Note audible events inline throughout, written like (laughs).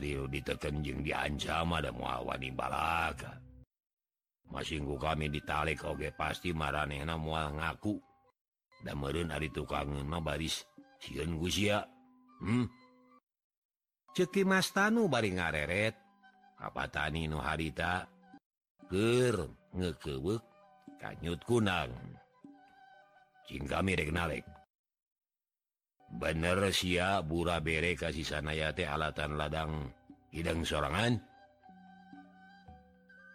Ariu ditekenjing diancama dan muawani balaka. Masinggu kami ditalik Oge pasti marehna mual ngaku. Dan merun hari tukangen baris siun Gusia hmm? ceki Mas Tanu bari ngareret. Apa tani nu harita? Ger ngekewek kanyut kunang. Cing kami rek nalek. bener sia bura bere kasih sanayate alatan ladang hidang sorangan.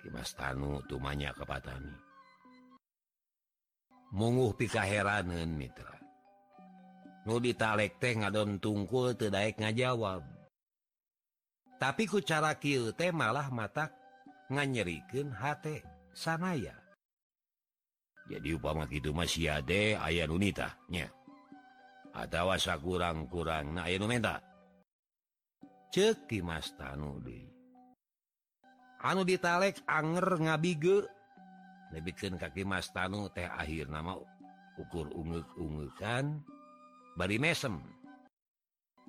Kimas Tanu tumanya kepatani munguh pika heranen Mitra. Nu ditalek teh ngadon tungkul tedaik ngajawab. Tapi ku cara kieu teh malah matak nganyerikeun hate sanaya. Jadi upama kitu mah sia aya nunita nya adawasa kurang-kurang nah ceki Mas Tanu anu ditalek anger ngabige. Lebihkan kaki Mas Tanu teh akhir nama ukur ungu-ungukan bari mesem.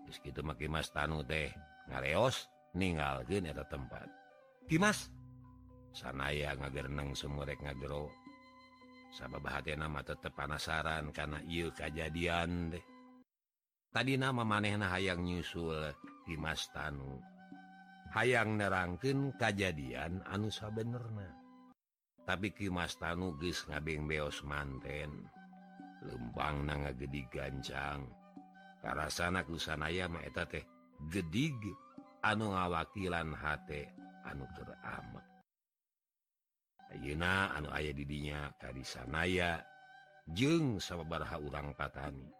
Terus gitu maki Mas Tanu teh ngareos ninggalkeun eta tempat. Kimas sanaya ngagereneng semurek ngagero. Sama bahati nama tetap panasaran karena ieu kejadian deh. tadi nama manehna hayang nyusul Dimas Tanu. Hayang nerangken kejadian anusa benerna tapi Kimas Tanu guys ngabing beos manten. Lembang na ngagedi gancang. Karasana kusanaya maeta teh gedig anu ngawakilan hate anu teramat Ayeuna anu ayah didinya kari sanaya. Jeng sabarha urang patani.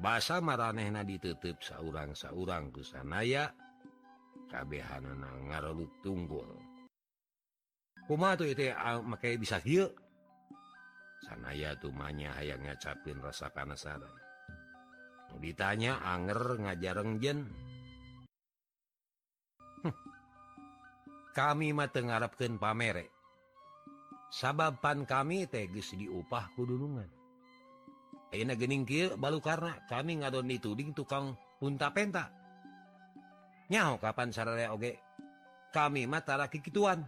bahasa marehna ditutup saurang saurang kusanaya kabehhan ngaru tunggul. Kuma tuh itu ah, make bisa hil sanaya tumanya ayaang ngacapin rasa panasaran ditanya anger ngajarengjen hm. kami mah tengarapkan pamere. Sababan kami teges diupah kudunungan gening baru karena kami ngadon dituding tukang punta penta. Nyaho kapan saraya oge? Kami matara kikituan.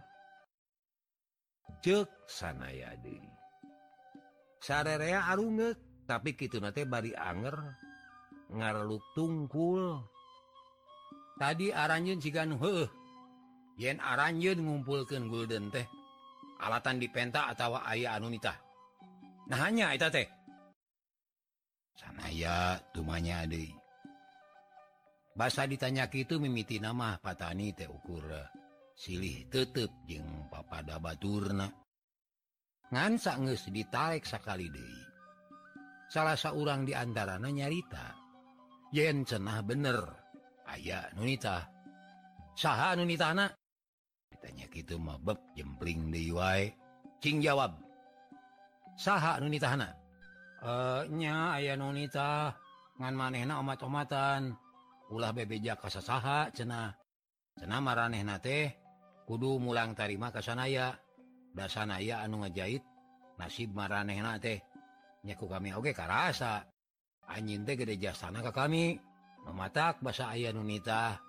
Cek sanaya deui sarerea arungeuk tapi kitu nate bari anger. Ngarluk tungkul. Tadi aranjeun sigan heuh yen aranjeun ngumpulkan gulden teh alatan di penta atau ayah anunita nah hanya itu teh. sanaya tumanya De bahasa ditanyaki itu mimiti nama patani teh ukur silih tetep jeng papada Baturna ngansa nges ditarik sakali De salah seorang diantaranya nyarita yen cenah bener ayaah nunita saha nunita anak ditanya gitu mabek jempling deui wae. Cing jawab saha nunita anak Eh, nya aya nonita ngan manehna omat-omatan. Ulah bebeja kasasaha cenah. Cenah maraneh teh kudu mulang tarima kasanaya. Dasanaya anu ngejahit nasib maraneh teh. Nyaku kami oge karasa. Anjin teh gede jasana ka kami. Mematak basa aya nunita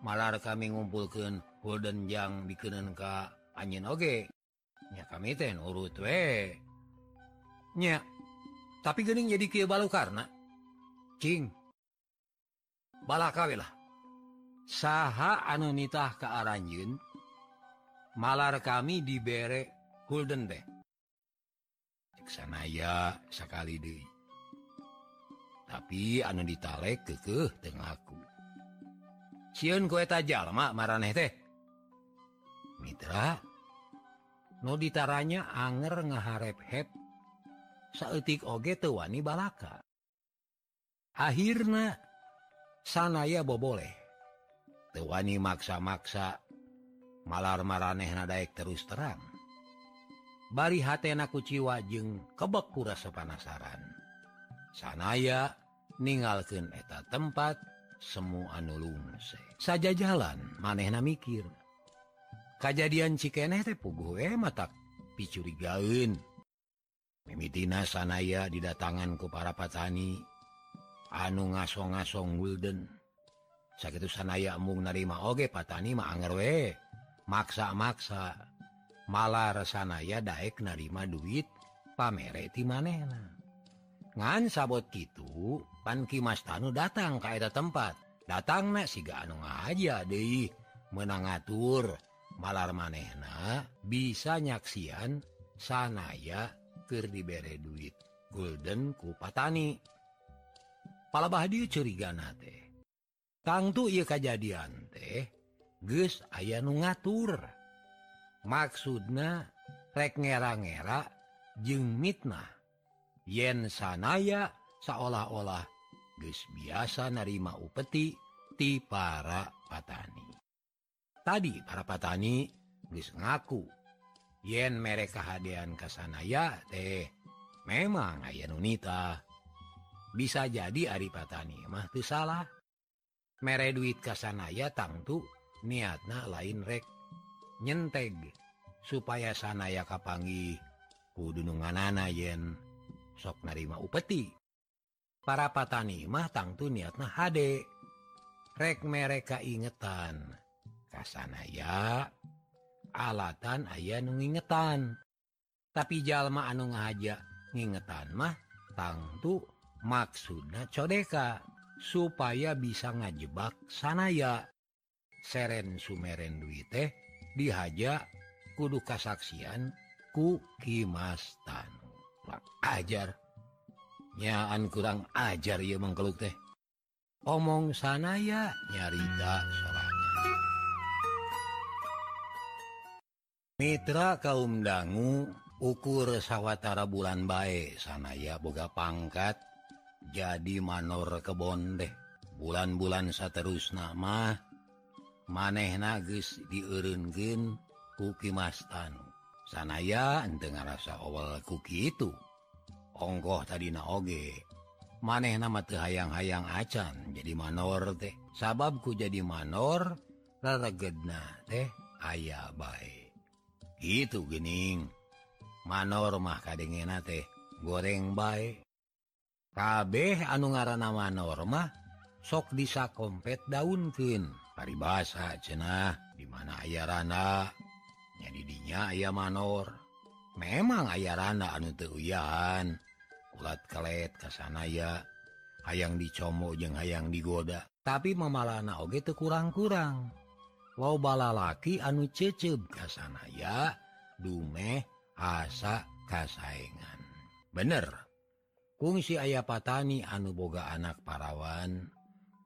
malar kami ngumpulkeun golden jang bikinin ka anjin oge. Nya kami teh nurut we. Nya tapi Gening jadi kia balu karena. King balakalah saha anu nitah ke Aranjun malar kami diberre Golden deh. Sanaya sekali Dewi tapi anu ditalek kekeh tengahku siun kue tajjalmak mareh teh. Mitra no ditaranya anger ngaharep-hep saetik oge tewani balaka. Akhirnya sanaya boboleh. Tewani maksa-maksa malar maraneh nadaek terus terang. Bari hatena kuciwa jeung kebek pura panasaran. Sanaya ningalkan eta tempat semu anu lungse saja jalan manehna mikir. Kejadian cikeneh teh puguh eh matak picurigaeun. Mimitina sanaya didatangan didatanganku para patani. Anu ngasong-ngasong Wilden. Sakit sanaya mung narima. Oge patani mawe maksa-maksa. Malah resanaya Daek narima duit. Pamere pamereti manena ngan sabot gitu Panki Mas Tanu datang keada tempat. Datang na siga anu aja deh menang ngatur. Malar manehna bisa nyaksian sanaya keur dibere duit. Golden ku patani. Pala Bahdi curiga teh. Tangtu ia kejadian teh ge aya nu ngatur. Maksudna rek ngera-ngera jeng mitnah. Yen sanaya seolah-olah ge biasa narima upeti ti para patani. Tadi para patani ge ngaku yen mereka kehaan Kasanaya teh. Memang aya nunita bisa jadi Aripatani tuh salah. Mere duit Kasanaya tangtu niatna lain rek. Nyenteg supaya sanaya kapangi kudununganana yen sok narima upeti. Para patani mah tangtu niatna hade. Rek mereka ingetan Kasanaya alatan aya nu ngingetan. Tapi jalma anu ngaja ngingetan mah tangtu maksudnya codeka supaya bisa ngajebak sanaya. Seren Sumeren duit teh dihaja kudu kasaksian ku Kimastan. Ajarnyaan kurang ajar ya mengkeluk teh. Omong sanaya nyarita salah Mitra kaum dangu ukur sawwatara bulan baik sanaya boga pangkat jadi manor kebon deh. Bulan-bulan saterus nama maneh nages diurungen kuki Mastan sanaya dengan rasa awal kuki itu ongkoh tadi naoge maneh nama tehhaang-hayang acan jadi manor teh. Sababku jadi manor raregedna teh ayaah baik gitu gening. Manor mah kadengen teh goreng baik kabeh anu ngaranna nama norma sok bisa kompet daunkin hari bahasa cenah dimana ayaarana jadi dinya aya Manor. Memang aya rana anu teuyahan ulat kalet kasanaya hayang dicomo jeung hayang digoda. Tapi memalana oge teu kurang-kurang. loba lalaki anu cecep kasanaya dumeh asa kasaingan. Bener. Fungsi ayah patani anu boga anak parawan.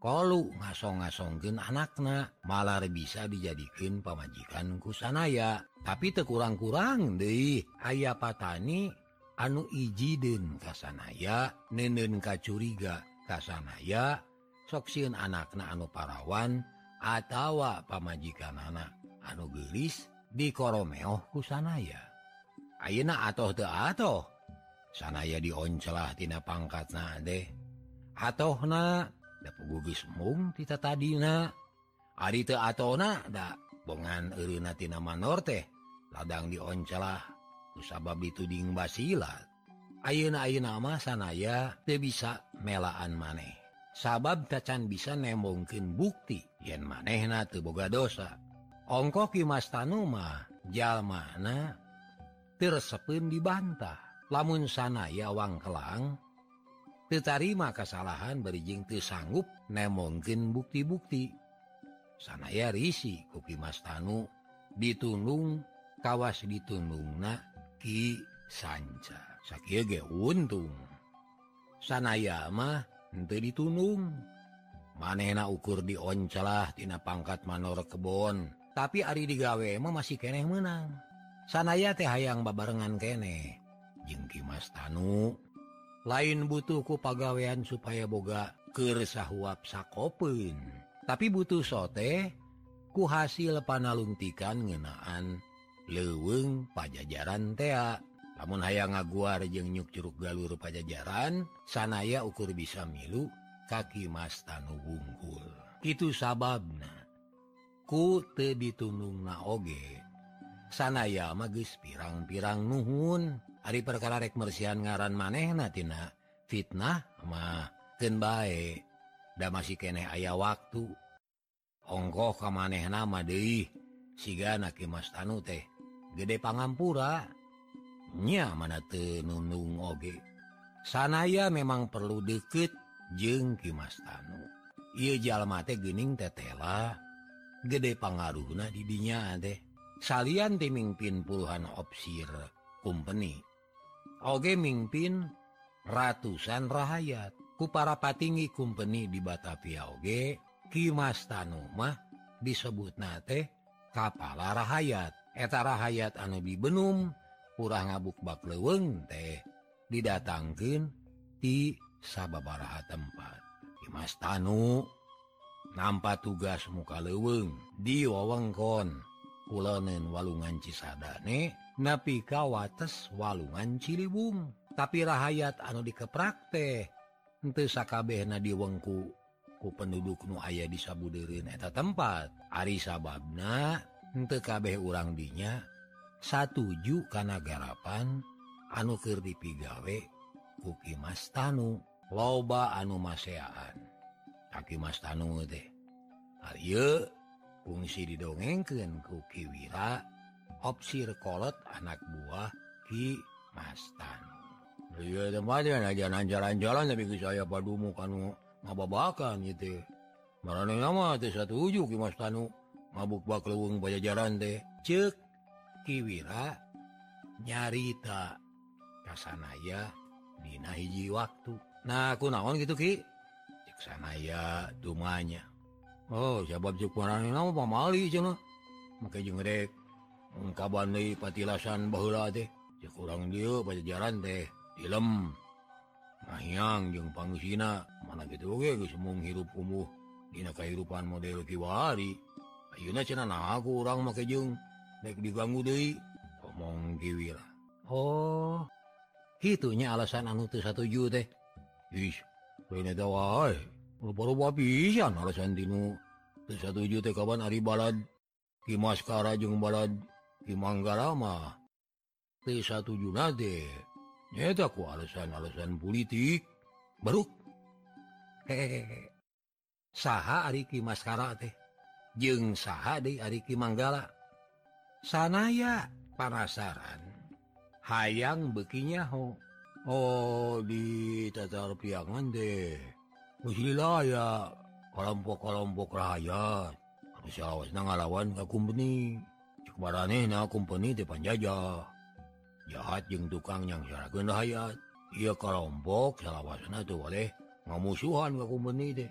Kalau ngasong-ngasonggen anakna malar bisa dijadikan pemajikan kusanaya tapi tekurang-kurang deh ayah patani anu ijiden kasanaya nenen kacuriga kasanaya soksiun anakna anu parawan dan atawa pamajikan anak anu gelis di Koromeo kusanaya Ayeuna atau teoh sanaya dioncelahtina pangkat na deh atau na gugis mung kita tadidina Ari teona nda bongan Irinatina Manor teh. Ladang dioncelah usabab dituding basilat. Ayeuna Ayeuna nama sanaya teh bisa melaan maneh. sabab tacan bisa nemongkin bukti yen manehna teboga dosa. Ongko Kimas Tanuma jalmana tersepun dibantah. Lamun sana yawang kelang terima kesalahan berijing tuh sanggup nemongkin bukti-bukti. Sanaya risi kuki Mas Tanu ditundung kawas ditundung na Ki Sanca. Sakitge untung. Sanayamah ditunung. Manenak ukur dioncelah Tina pangkat Manor kebon. Tapi Ari digawe mau masih kene menang sanaya teh hayang babarengan kene jengki Mas Tanu. Lain butuhku pagawean supaya boga kesahuap sakopun tapi butuh sote ku hasil panalungtikan ngenaan leweng pajajaran tea. namun aya ngaguar jeung nyuk Curug Galur Pajajaran sanaya ukur bisa milu kaki Mas Tanu Wunggul itu sababna. Ku te ditunung naoge sanaya magis pirang-pirang nuhun. Hari perkara rekmersian ngaran maneh natina fitnah mah ken bae. Da masih keneh aya waktu. Ongkoh ka maneh nama deih siga naki Mas Tanu teh gede pangampura. nya mana tenunung oge. Sanaya memang perlu deket jeng Kimas Tanu. Ia jalmate Gening tetela gede pengaruhna didinya deh salyan timingpin puluhan opsir company Oge mimpin ratusan rahaat ku para patingi company di Batavia Oge Kimas Tanumah disebut nate kapala rahaat eta rahaat anu dibenum kurang ngabuk bak leweng teh didatangkan di sababaraha tempat. Dimas Tanu nampak tugas muka leweng di wewengkon. Kulonen walungan Cisadane napi kawates walungan Cilibung tapi rahayat anu dikeprak teh ente sakabeh na diwengku ku penduduk nu ayah disabuderin eta tempat. Ari sababna ente kabeh urang dinya satuju karena garapan anukir dipigawe kuki Mas Tanu loba anu maseaan. Kaki Mas Tanu deh fungsi didongengken kuki Wira opsir anak buah Ki Mas jalan-jalan tapi saya padumu kan ngababakan gitu Marane nama teh Ki Mas Tanu mabuk bak lewung bajajaran deh cek Kiwira nyarita kasanaya Dina hiji waktu. Nah aku naon gitu Ki? Sanaya dumanya. Oh sahabat patilasan deh kurang dia pada jalan deh film Mahyang jeung Pangsina mana gitu oke geus mung hirup umuh Dina kahirupan model Kiwari ayeuna cenah nah aku urang make jeung. baik diganggu Dewi ngomong Dewi Oh itunya alasan anu tuh satu ju teh pisan alasan Dinu satu ju teh kapan hari balad. Di maskara jeng balad. Di Manggarama T satu Juna deh nyata ku alasan-alasan politik. Baru. Hehehe. Saha Ariki maskara teh. Jeng saha di Ariki Manggala sanaya parasaran hayang bekinya ho. Oh di Tatar piangan deh. Ya kelompok-kelompok rakyat na ngalawan company company di Panjaja jahat yang tukang yang syaragun hayat. Ia kelompok salahwana tuh boleh ngamusuhan ke kumpeni deh.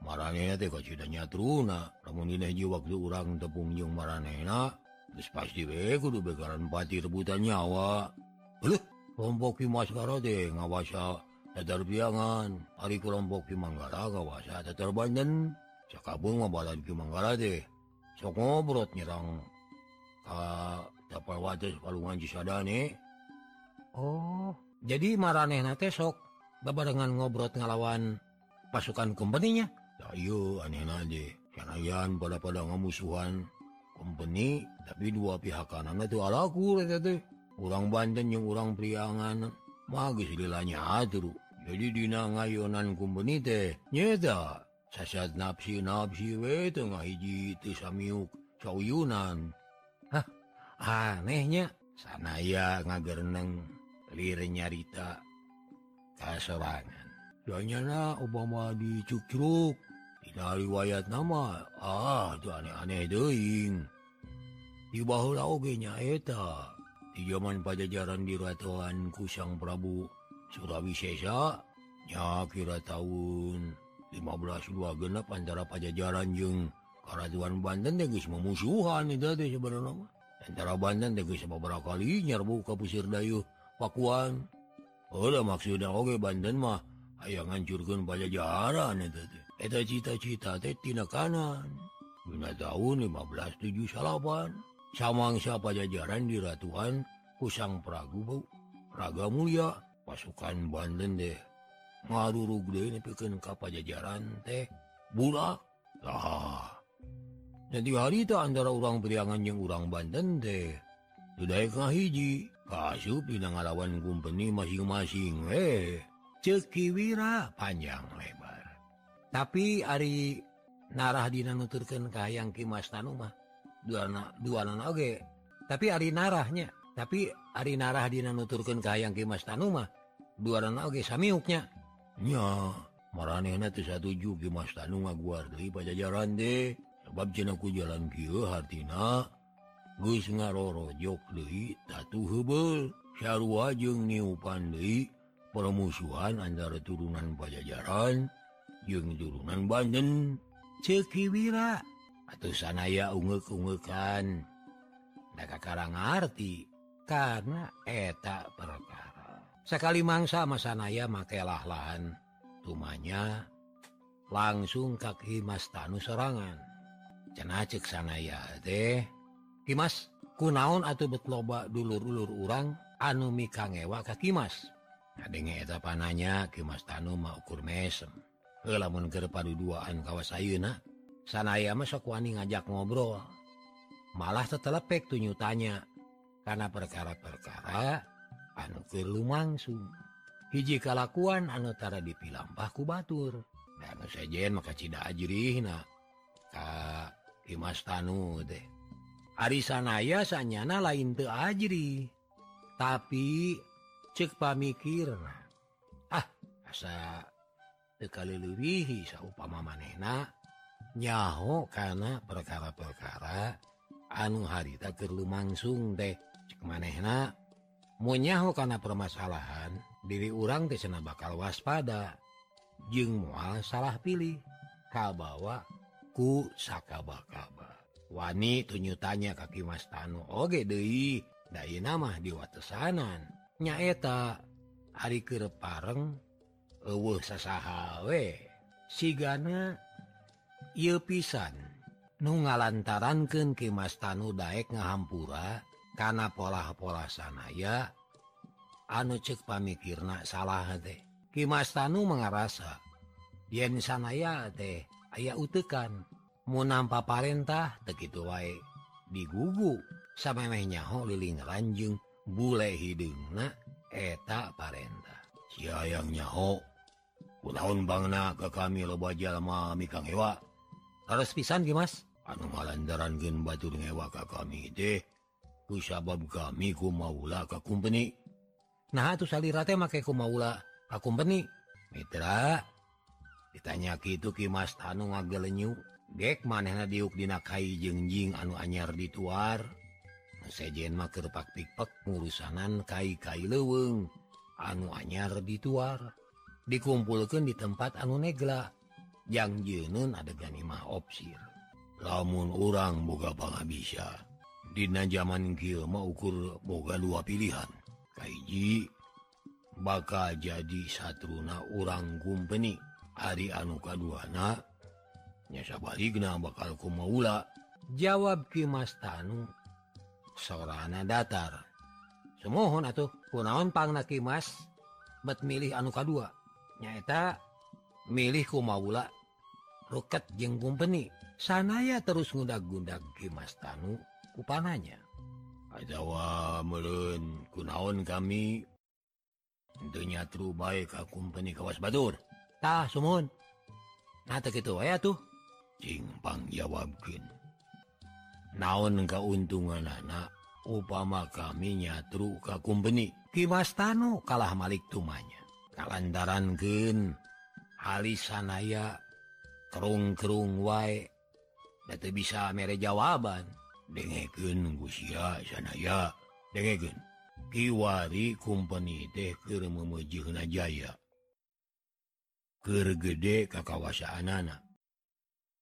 Marana teh kacitanya truna. Namun ini waktu orang tepung yang marana pasti bekaran pati rebutan nyawa. Kelompok maskara de ngawasatar biangan hari kelompok di Manggara kawasa terbanden sekabung ngabalan di Manggara deh sok ngobrot nyerang kapal wates palungan cisadane Oh jadi maraneh na sok babarengan ngobrot ngalawan pasukan kompeninya Ayo aneh aja kanayan pada pada ngamusuhan. company tapi dua pihak kanan itu alaku kurang Banten yang kurang priangan. Magis dilanya atur. Jadi dina ngayonan company teh nyeta sasat nafsi nafsi we tengah hiji tisamiuk sauyunan Hah anehnya. Sana ya ngagerneng lir nyarita. Kasorangan. Danyana Obama dicuk-curuk Ila riwayat nama. Ah aneh-aneh deing di bahula oge dibahnyaeta di zaman pajajaran di ratuan Kusang Prabu. Surawisesa nya kira tahun 15 genap antara pajajaran jeung Karatuan Banten teh geus memusuhan sebenarnya antara Banten Degis beberapa kali nyerbu ke Pusir Dayuh Pakuan. Udah maksudnya Oge Banten mah ayaah ngancurkan pajajaran itu eta cita-cita teh tina kanan. Dina tahun 157 samangsa pajajaran di ratuan kusang Pragu raga mulia pasukan Banten deh. Ngarurug deh piken kap pajajaran teh. Bulak Lah. jadi harita antara orang periangan yang orang Banten teh. Sudah sudahkah hiji kasup dina ngalawan kumpeni masing-masing eh cekiwira panjang lebar. tapi Ari narah Dina nuturkan kayang Kimas Tanumah Oke tapi Ari narahnya tapi Ari narah Dina nuturkan kayang Kimas Tanumah dua Oge samiuknyanya mareh satuju Kimas Tanung ngaguardi pajajaran deh sebab jenaku jalan Ky Hartina. Gus ngaroro Jogli tatu hebel Syarwajeng niupan Dei permusuhan antara turunan pajajaran. jeung jurunan Banten cekiwira atau sanaya unge-ungekan maka Karangarti karena etak perkara sekali mangsa masanaya makelah lahan tumanya langsung kaki Mas Tanu serangan cena cek sanaya teh Kimas kunaon atau betloba dulur-ulur urang anu mikangewa kaki Mas adanya eta pananya Kimas Tanu mau ukur mesem lamun ke padu duaan kawas Ayuna sanaya masuk Wani ngajak ngobrol. Malah setelahpek tunyu tanya karena perkara-perkara anukir lumangsung. Hiji kalakuan anutara dipilampahku Batur. Dan saja maka Cidajrina Ka Imas Tanu deh Ari sanaya sanyana lain te ajri. Tapi cek pamikir ah asa kali lebihhi manehna nyaho karena perkara-perkara. Anu harita kelumangsung deh manehna. Munyahu karena permasalahan diri urang kesena bakal waspada. Jeng mual salah pilih kabawa ku sakaba-kaba. Wani tunyutanya kaki Mas Tanu Oge Dei Day nama di watesanan nyaeta hari ke pareng uh, sasahawe eh. sigana Iu pisan. Nu ngalantaranken Kimas Tanu Daek ngahampura karena pola-pola sanaya anu cek pamikirna salah teh. Kimas Tanu mengarasa yen sanaya teh aya utekan mau nampa parentah begitu wae. Digugu samamnyaho liling ranjung bule hidungna eta parentah. Siang nyaho. tahun Bangna ke kami lobamami Kang hewa? Harus pisan Mas. Anlandaran gen batu hewa Ka kami deh. Sabab kami ku maula ke kumpeni. Nah tuh salirate makaiku maula aku peni Mitra ditanya gitu Kimas tanu ngagelenyu? Dek maneh diuk dinakai jengjing anu anyar dituar. Sejen makerpak pikpek ngurusanan kai-kai leweng. Anu anyar dituar. dikumpulkan di tempat anu negla yang jenun ada ganimah opsir. Lamun orang boga bang bisa Dina zaman Gilma ukur boga dua pilihan. Kaiji bakal jadi satruna orang kumpeni. Hari anu kaduana nyasa balikna bakal kumaula. Jawab Kimas Tanu sorana datar. Semohon atau kunaon pangna Kimas bet milih anuka kadua. Nyaeta milihku maula roket jeng kumpeni. Sanaya terus ngudag-gundag Kimas Tanu kupananya. Jawa meun kunaon kami? Tentunya tru baik ka kumpeni kawas Batur. Tah sumun. Nah gitu ya tuh. Pang jawabkin naon keuntungan anak upama kaminya truka kumbeni Kimas Tanu kalah Malik tumanya kalandaran Gen Ali sanaya kerungkerung wae itu bisa mere jawaban. Dengeken gusia sanaya dengeken Kiwari kumpeni teh ke memujuna Jaya. Kergedde ka anak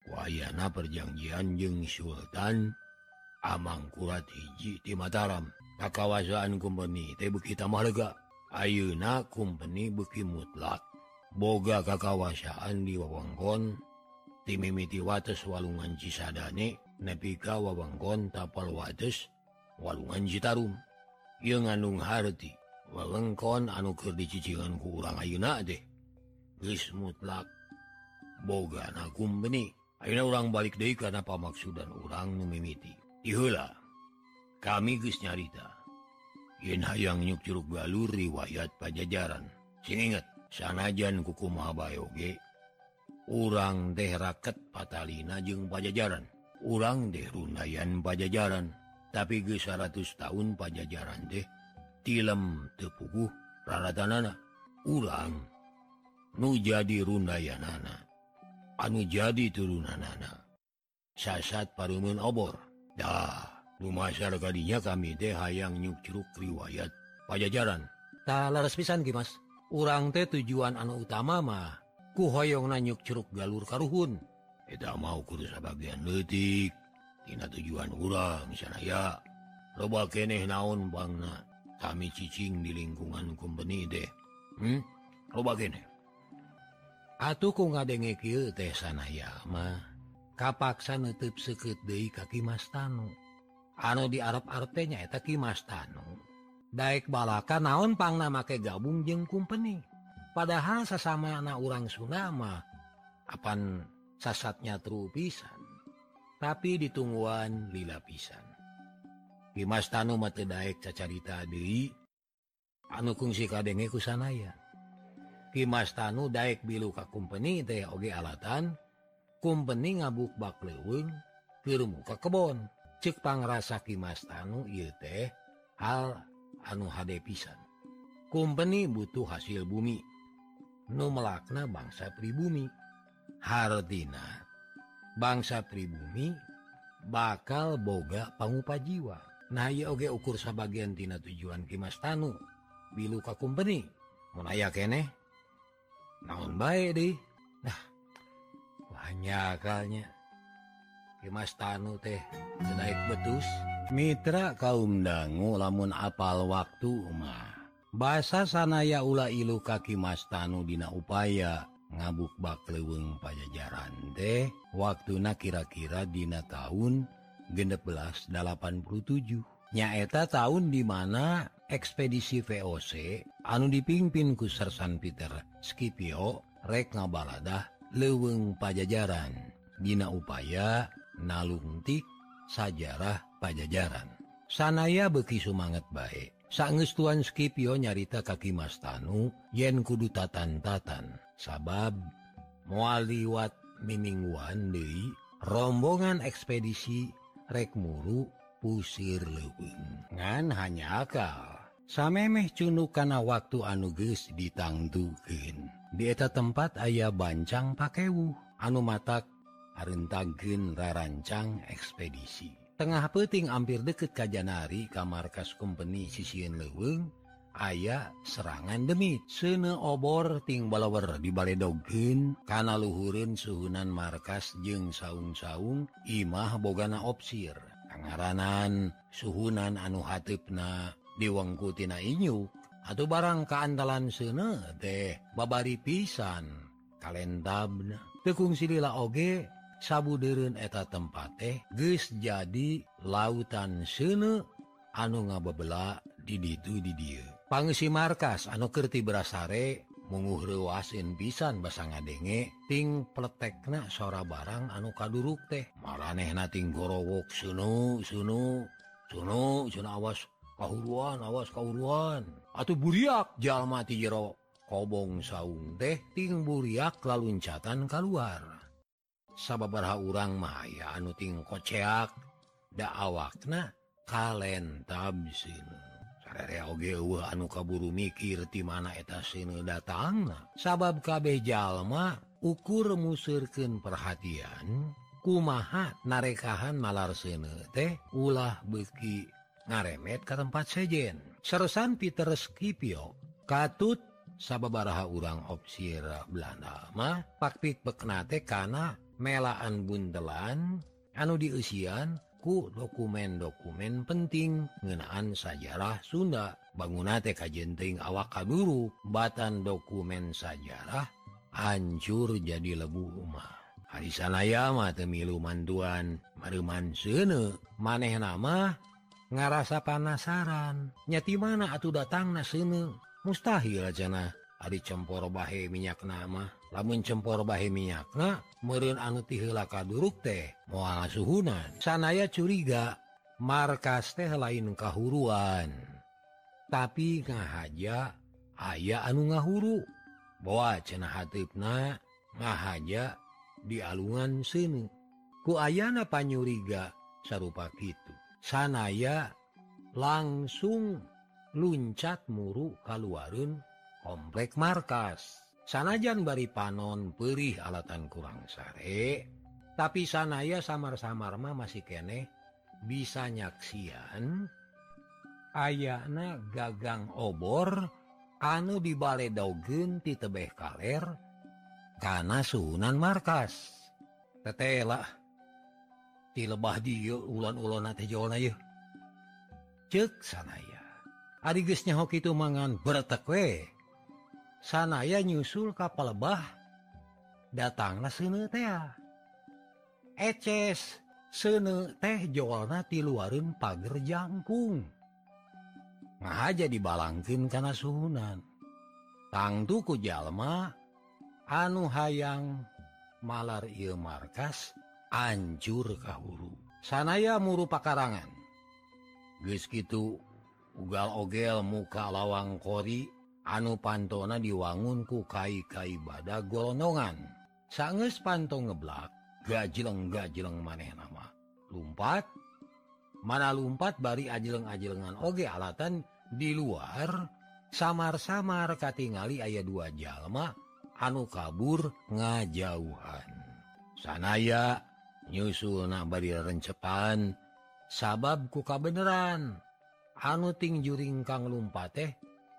wayana perjanjian jeung Sultan Amangkurat hiji di Mataram. Kakawasaan kumpeni teh Bukita Marga Ayeuna kumpeni beki mutlak boga kakawasaan di wewengkon timimiti wates walungan Cisadane nepi ka wewengkon tapal wates walungan Citarum Ieu ngandung harti wewengkon anuker dicicingan ku urang ayeuna teh geus mutlak boga na kumpeni Ayeuna orang balik deui karena pamaksudan orang nu mimiti. Iheula. Kami geus nyarita. Yen hayang nyuk Curug galur riwayat pajajaran. Sing inget sanajan kuku Mahabayoge urang deh raket Patalina jeung pajajaran. Urang deh runayan pajajaran. Tapi ge 100 tahun pajajaran deh tilem tepuguh raratanana. Urang nu jadi runayanana. Anu jadi turunanana. Sasat parumun obor. Dah. lumasyar tadinya kami deh hayang nyuk Curug riwayat pajajarantahlah resmisan Mas. Urang teh tujuan anu utama mah kuhoyong nanyuk Curug galur karuhun. Kita mau kurus bagian detik Tina tujuan urang misalnya ya loba keneh naon Bangna kami cicing di lingkungan kumpeni deh hmm? loba keneh? Atuh ku ngadenge teh sanayamah kapaksa nutup seket De kaki Mas Tanu. anu di Arab artnyata Kimas Tanu Daek balaka naon pangna make gabung jeng kumpeni? Padahal sesama anak orang Sunama apan sasatnya tru pisan. Tapi ditungguan lila pisan. Kimas Tanu mate Daek cacarita Dewi anu kungsi kadenge kusanaya Kimas Tanu Daek bilu ka kumpeni teh oge alatan. Kumpeni ngabuk bak leweng ke muka kebon. cekpangrasa Kimas tanu Anu teh hal anu HD pisan. Kumpeni butuh hasil bumi. Nu melakna bangsa pribumi. Hardina bangsa pribumi bakal boga pangupa jiwa. Nah oge ukur sebagiantina tujuan Kimas Tanu. Biluka kumpeni menaya kene naon baik deh? Nah banyak kalnya Mas Tanu teh naik betus. Mitra kaum dangu lamun apal waktu waktumah basa sanaya ula ilu kaki Mas Tanu dina upaya ngabuk bak leweng pajajaran teh waktu na kira-kira dina tahun genep 87 nyaeta tahun dimana ekspedisi VOC anu dipimpin ku Sersan Peter Skipio rek ngabaladah leweng pajajaran. Dina upaya nalungtik sajarah pajajaran. Sanaya beki sumangat baik sangestuan Skipio nyarita kaki Mas Tanu yen kudu tatan-tatan. sabab mualiwat Miningwan Dei rombongan ekspedisi rekmuru pusir leweng ngan hanya akal. Samemeh cunu kana waktu anuges ditangdugen dieta tempat ayah bancang pakewu. Anu matak Arentagen rarancang ekspedisi. Tengah peting hampir deket Kajanari kamarkas Company sisiin leweng ayaah serangan demit. Sene obor ting balawer di Balai Dogen karena luhurin suhunan markas jeung saung-saung Imah Bogana opsir. Pengaranan suhunan anu hatipna diwengkutina Inyu. Atau barang keandalan sene deh babari pisan. Kalentabna. Tekung silila oge sabuderun eta tempat teh guys jadi lautan sene anu ngababela diditu di dia pangsi markas anukerti berasare menguhruasin pisan basa ngadenge ting pletekna sora barang anu kaduruk teh. Maraneh nating gorowok sunu sunu sunu Suno awas kahuruan awas kahuruan. Atau buriak jalma jero kobong saung teh ting buriak laluncatan keluar sababarha urang Maya anuting koceak da awakna kalentabsin anu kaburu mikir di mana eta sini datang sabab kabeh jalma ukur musirken perhatian kumaha narekahan malar sene teh ulah beki ngaremet ke tempat sejen. Sersan Peter Skipio katut sababaraha urang opsir Belanda mah paktik beknate kana melaan bundelan anu diusian ku dokumen-dokumen penting ngenaan sajarah Sunda. Bangunate TK awak kaburu batan dokumen sajarah hancur jadi lebu rumah hari sanayama temilu manduan maruman sene maneh nama ngarasa panasaran. Nyati mana atuh datang na sene mustahil aja nah. Hari campur bahe minyak nama. lamun cempor bahe minyak nah merin anu tihilaka duruk teh mua suhunan. Sanaya curiga markas teh lain kahuruan. Tapi ngahaja aya anu ngahuru. Bawa bahwa cenahhatipna ngahaja di alungan sini ku ayana panyuriga sarupa gitu sanaya langsung luncat muru kaluarun komplek markas. sanajan bari panon perih alatan kurang sare tapi sanaya samar-samarma masih kene. Bisa nyaksian ayana gagang obor anu di dibalik dagen di tebeh kaler karena Sunan markas. Tetelah di lebah di ulan-ulan cek sanaya Arigesnya hoki itu mangan bertekwe sanaya nyusul kapal lebah datang eces sene teh jolna ti luarin pagar jangkung. Nga aja dibalangkin karena Sunan tangtuku Jalma anu hayang malar il markas ancur kahuru sanaya muru pakarangan. Guys gitu ugal-ogel muka lawang kori anu pantona diwangunku kai-kai bada golonongan sanges panto ngeblak gajileng gajileng maneh nama lumpat mana lumpat bari ajileng-ajilengan oge alatan di luar samar-samar katingali ayat dua jalma anu kabur ngajauhan. Sanaya nyusul na bari rencepan sabab kuka beneran anu ting juring kang lumpat teh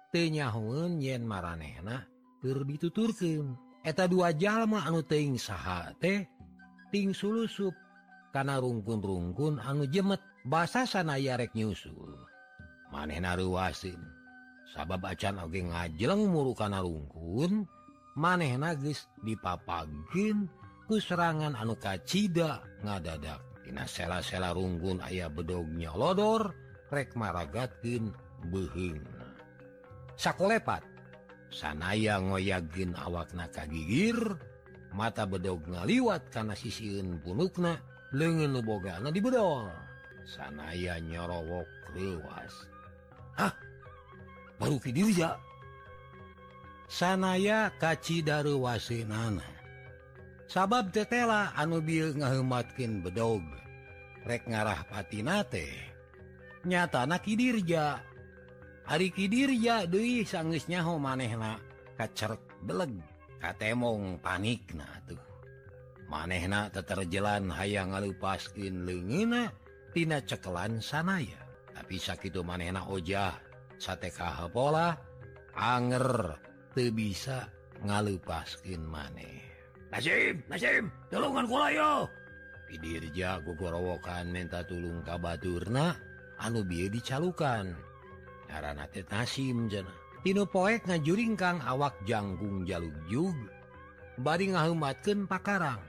tenyaun yen maranenak dituturkan eta dua jalma anu teing saha teh ting sulusup. Karena rungkun-rungkun anu jemet bahasa sanayarek nyusul. Maneh naruwasin sabab acan oge ngajeleng muru kana rungkun maneh nagis dipapagin ku serangan anu kacida ngadadak. Dina sela-sela rungkun ayah bedognya lodor rek maragatkin behing sakolepat sanaya ngoyagin awakna kagigir mata bedog ngaliwat karena sisiun punukna lengan di bedol. Sanaya nyorowok lewas ah baru kidirja sanaya kaci dari wasinana sabab tetela anu bil ngahematkin bedog rek ngarah patinate nyata nakidirja hari Kidir ya Dwi sangisnyaho manehna kacerk beleg katemong panik na tuh manehna teterjelan hayang ngalupaskin lengina tina cekelan sanaya tapi sakit manehna ojah satekah pola anger teu bisa ngalupaskin maneh Nasim, Nasim, tolongan kula yo. Pidirja gugorowokan minta tulung ka baturna anu bieu dicalukan. nasim Tino poek ngajuring Kang awak Janggung Jaluk juga bari ngahumatkan pakarang.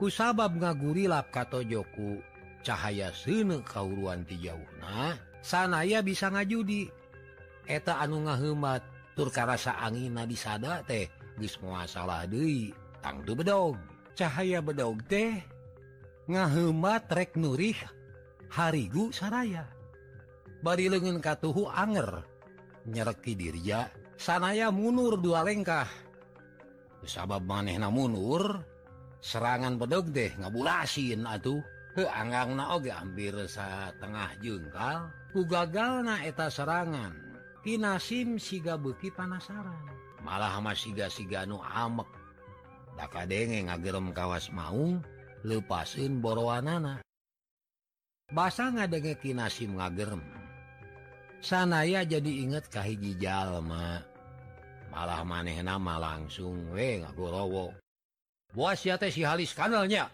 Kusabab ngagurilap katojoku cahaya sene kauruan ti jauhna. sanaya bisa ngajudi. Eta anu ngahumat turkarasa angina disada teh semua salah De tangtu bedog cahaya bedog teh ngahumat rek Nurih harigu Saraya. bari lengan katuhu anger. Nyereki dirja sanaya munur dua lengkah. Sabab manehna munur serangan bedog deh ngabulasin atuh. Keanggang naoge hampir setengah jengkal ku gagal na eta serangan. Kinasim siga beki panasaran malah ama siga-siga nu amek. Daka denge ngagerem kawas maung lepasin borowanana. Basa ngadenge kinasim ngagerem. sanaya jadi inget kahiji jalma. Malah maneh nama langsung we ngagorowo buas ya teh si halis kanalnya.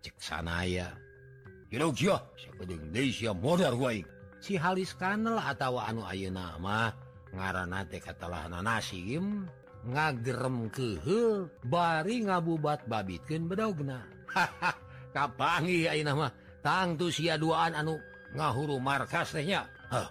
Cek sanaya Yaudah, siapa sekadang Indonesia modar wae. Si halis kanal atau anu ayeuna mah ngaranna teh katalahan nasim ngagerem kehel bari ngabubat babitkeun bedogna. Haha, kapangi ayeuna nama tangtu sia duaan anu ngahuru markas tehnya. Hah,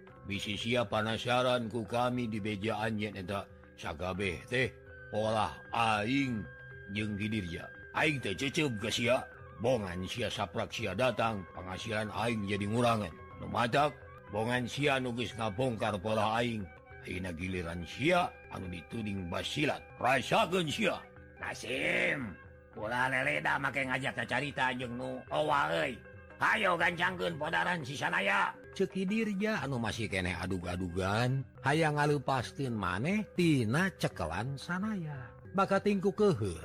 bisi siap panasaranku kami dibejaannya tak Sakabeh teh olah aing jeung gidirja Aing teh cecep ke sia. Bongan sia saprak sia datang penghasilan aing jadi ngurangan. Numatak bongan sia nugis ngabongkar pola aing. Aina giliran sia anu dituding basilat. Rasakeun sia. Nasim Pula leleda make ngajak carita jeung nu owa euy. Hayo gancangkeun podaran si sanaya. cekidirja. Anu masih kene adug-adugan aya ngalupastin maneh tina cekelan sanaya. Baka tingku kehe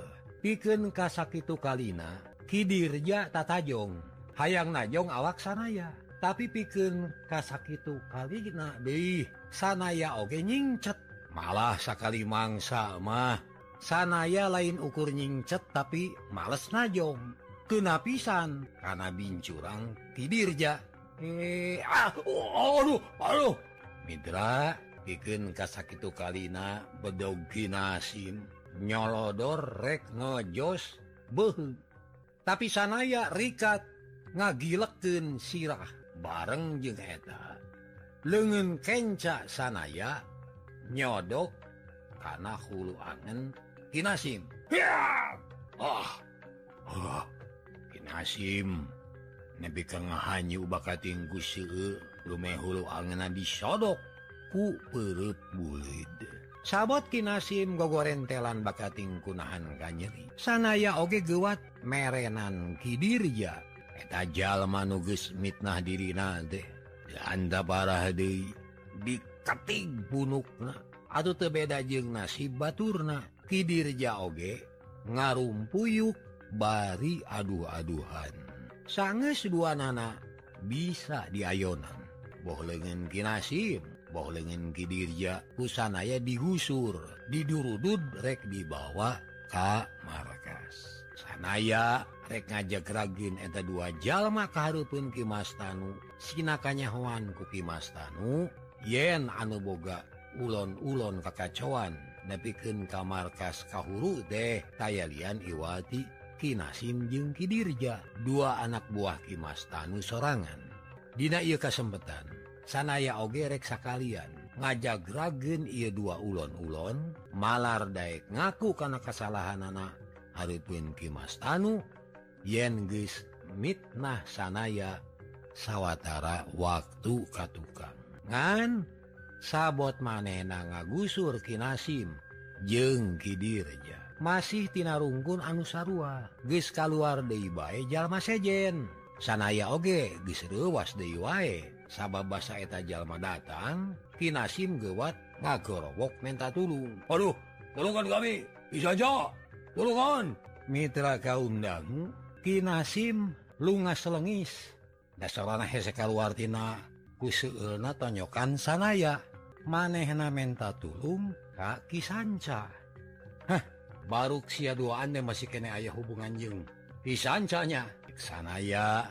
piken kasakitu kalina kidirja tatajong hayang najong awak sanaya. Tapi piken kasakitu kalina deih sanaya oge nyingcet. Malah sakali mangsa mah sanaya lain ukur nyingcet tapi males najong. Kena pisan karena bincurang kidirja. eh ah, oh, aduh, aduh. Mitra bikin kasak itu kalina bedogi nasim nyolodor rek ngejos beh tapi sanaya rikat ngagileken sirah. Bareng jeung eta. Lengan kenca sanaya nyodok karena hulu angen kinasim. Ah, ah. kinasim. nebi kehanyu bakattingku lume hulu angena disodok ku perut bulid sabot kinasim gogorentelan bakating kunahan kanyeri sanaya oge gewat merenan kidirja. Etajjal manuges mitnah diri nade anda parah de diketing punukna. Atau tebeda jeng nasib baturna. Kidirja oge ngarumpuyuk bari aduh-aduhan. sanges dua nana bisa diayonan. Boh lengen kinasib boh lengen kidirja pusanaya digusur didurudud rek dibawa ka markas. Sanaya rek ngajak ragin eta dua jalma kaharupun kimastanu sinakanya hewan ku kimastanu yen anu boga ulon-ulon kekacauan nepikeun ka markas kahuru deh tayalian Iwati Kinasim jeung Kidirja dua anak buah Kimas Tanu sorangan. Dina ia kesempatan sanaya ogerek sakalian. Ngajak ragen ia dua ulon-ulon malar Daek ngaku karena kesalahan anak Harpun Kimas Tanu Yenggis mitnah sanaya sawwatara waktu katukang. Ngan sabot manena ngagusur Kinasim jeng Kidirja. masihtinarunggun anusarwa guys keluar Debajallma sejen. Sanaya oge diseruwas De wae. Sabab basa eta Jalma datang Kinasim gewat ngagorowok menta tulung. Aduh tolongan kami. Bisa aja. Tolongan Mitra kaundang Kinasim lunga selengis. Dasarana hese keluartina kuseulna tonyokan sanaya. Manehna menta tulung kaki sanca baru si duaannya masih kene ayah hubungan jeng pisancanya sanaya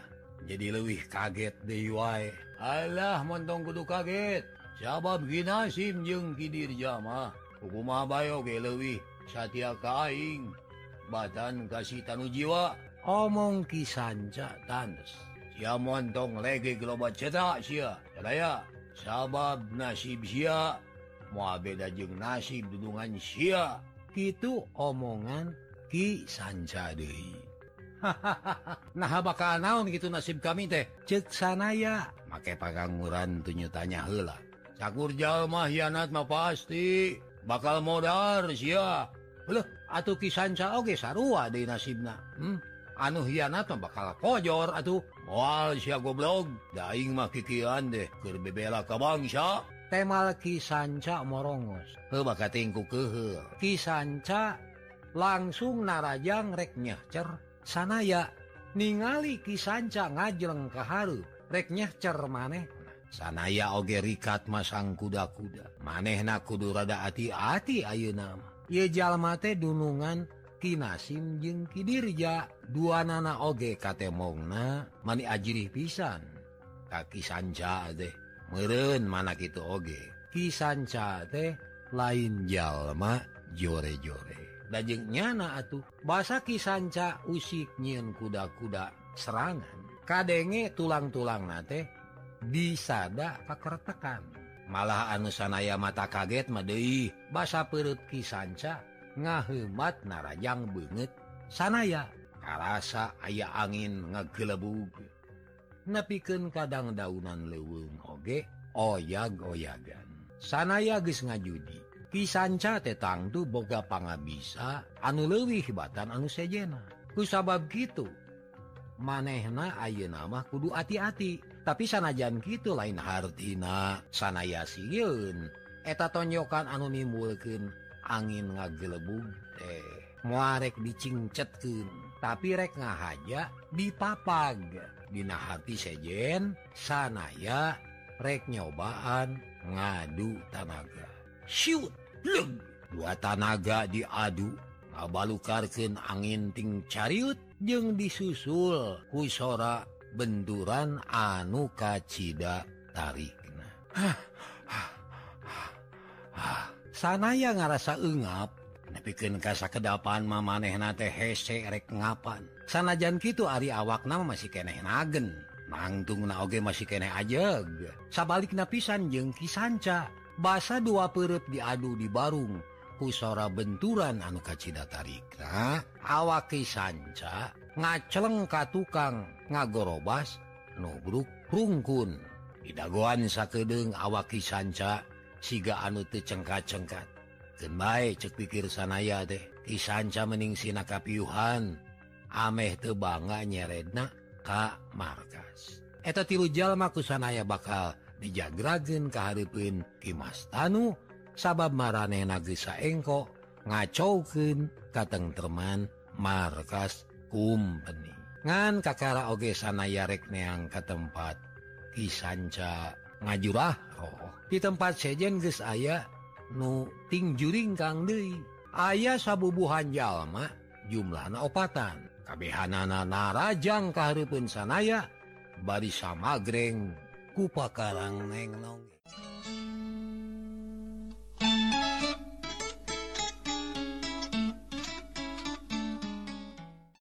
jadi lebih kaget DIY Allah montong kudu kaget. Sabab ginasim jeng kidir jamah hukuma bayo ge leuwih satya kaing badan kasih tanu jiwa. Omong kisanca tanes Ya montong lege geloba cetak sia. Sadaya sabab nasib sia. Mau beda jeng nasib dudungan sia. itu omongan Ki Sanjadei hahaha (laughs) nah bakal naon gitu nasib kami teh? Cek sanaya make pagangguran tunyu tanya hela cakur jalma hianat mah pasti. Bakal modar sia. Loh atuh Ki Sanca oge sarua di nasibna. Hmm? anu hianat mah bakal kojor atuh. Moal sia goblok. Daing mah kikian deh. Keur bebela ka bangsa. temal Kisanca Morongos Kisanca langsung narajang reknya cer sanaya ningali Kisanca ngajeng keharu reknya cer maneh sanaya oge rikat masang kuda-kuda. Maneh na kudu rada hati-hati Ayu nama Yejalmate dunungan Kinasim jeng Kidirja dua nana oge katemongna mani ajih pisan. Kaki sanca deh. meren mana gitu oge. Kisanca teh lain jalma jore-jore. Dajengnyana atuh bahasa kisanca usik nyiin kuda-kuda serangan. Kadenge tulang-tulang na teh disada kakertekan malah anu sanaya mata kaget Madeih basa perut kisanca ngahemat narajang banget sanaya karasa aya angin ngegelebuge nepiken kadang daunan leweng oge oyag oyagan. Sanaya guys ngajudi pisanca tetangtu boga panga bisa anu lewih hebatan anu sejena. Ku sabab gitu manehna Aye nama kudu hati-hati tapi sanajan gitu lain hartina sanaya siun eta tonyokan anu nimbulken angin ngagelebung teh muarek dicingcetken tapi rek ngahaja dipapag. Dina hati sejen sanaya rek nyobaan ngadu tanaga. Shoot Lug. dua tanaga diadu ngabalukarkeun angin ting cariut jeung disusul ku sora benturan anu kacida tarikna. Ah, ah, ah, sanaya ngarasa ungap nepiken kasa kedapan mamanehna teh hese rek ngapan. sanajan gitu Ari awak nama masih keeh nagen. Nangtung nage masih keeh aja sabalik napisan jengki sanca basa dua perut diadu di Barung. Pusara benturan anu kacita tarikna awaki sanca ngaceleng ka tukang ngagorobas nubruk rungkun. Idagoan sakedeng awaki sanca siga anu tecengkat-cengkat kembai cek pikir sanaya deh kisanca mening sinakapiuhan ameh tuh bangga nyeredna Ka markas. Eta tilu tilujallmaku sanaya bakal dijagragen keharipin Kimas Tanu sabab marane nagisa engko ngacouken katengterman markas kumpeni ngan kakara oge sanaya rekneang ke tempat kisanca ngajurah roh. Di tempat sejen ges aya nu ting juring Kang deui. Aya sabubuhan jalma jumlahna opatan. Kabehanana narajang keharipun sanaya Barisa magreng kupakarang neng nengnong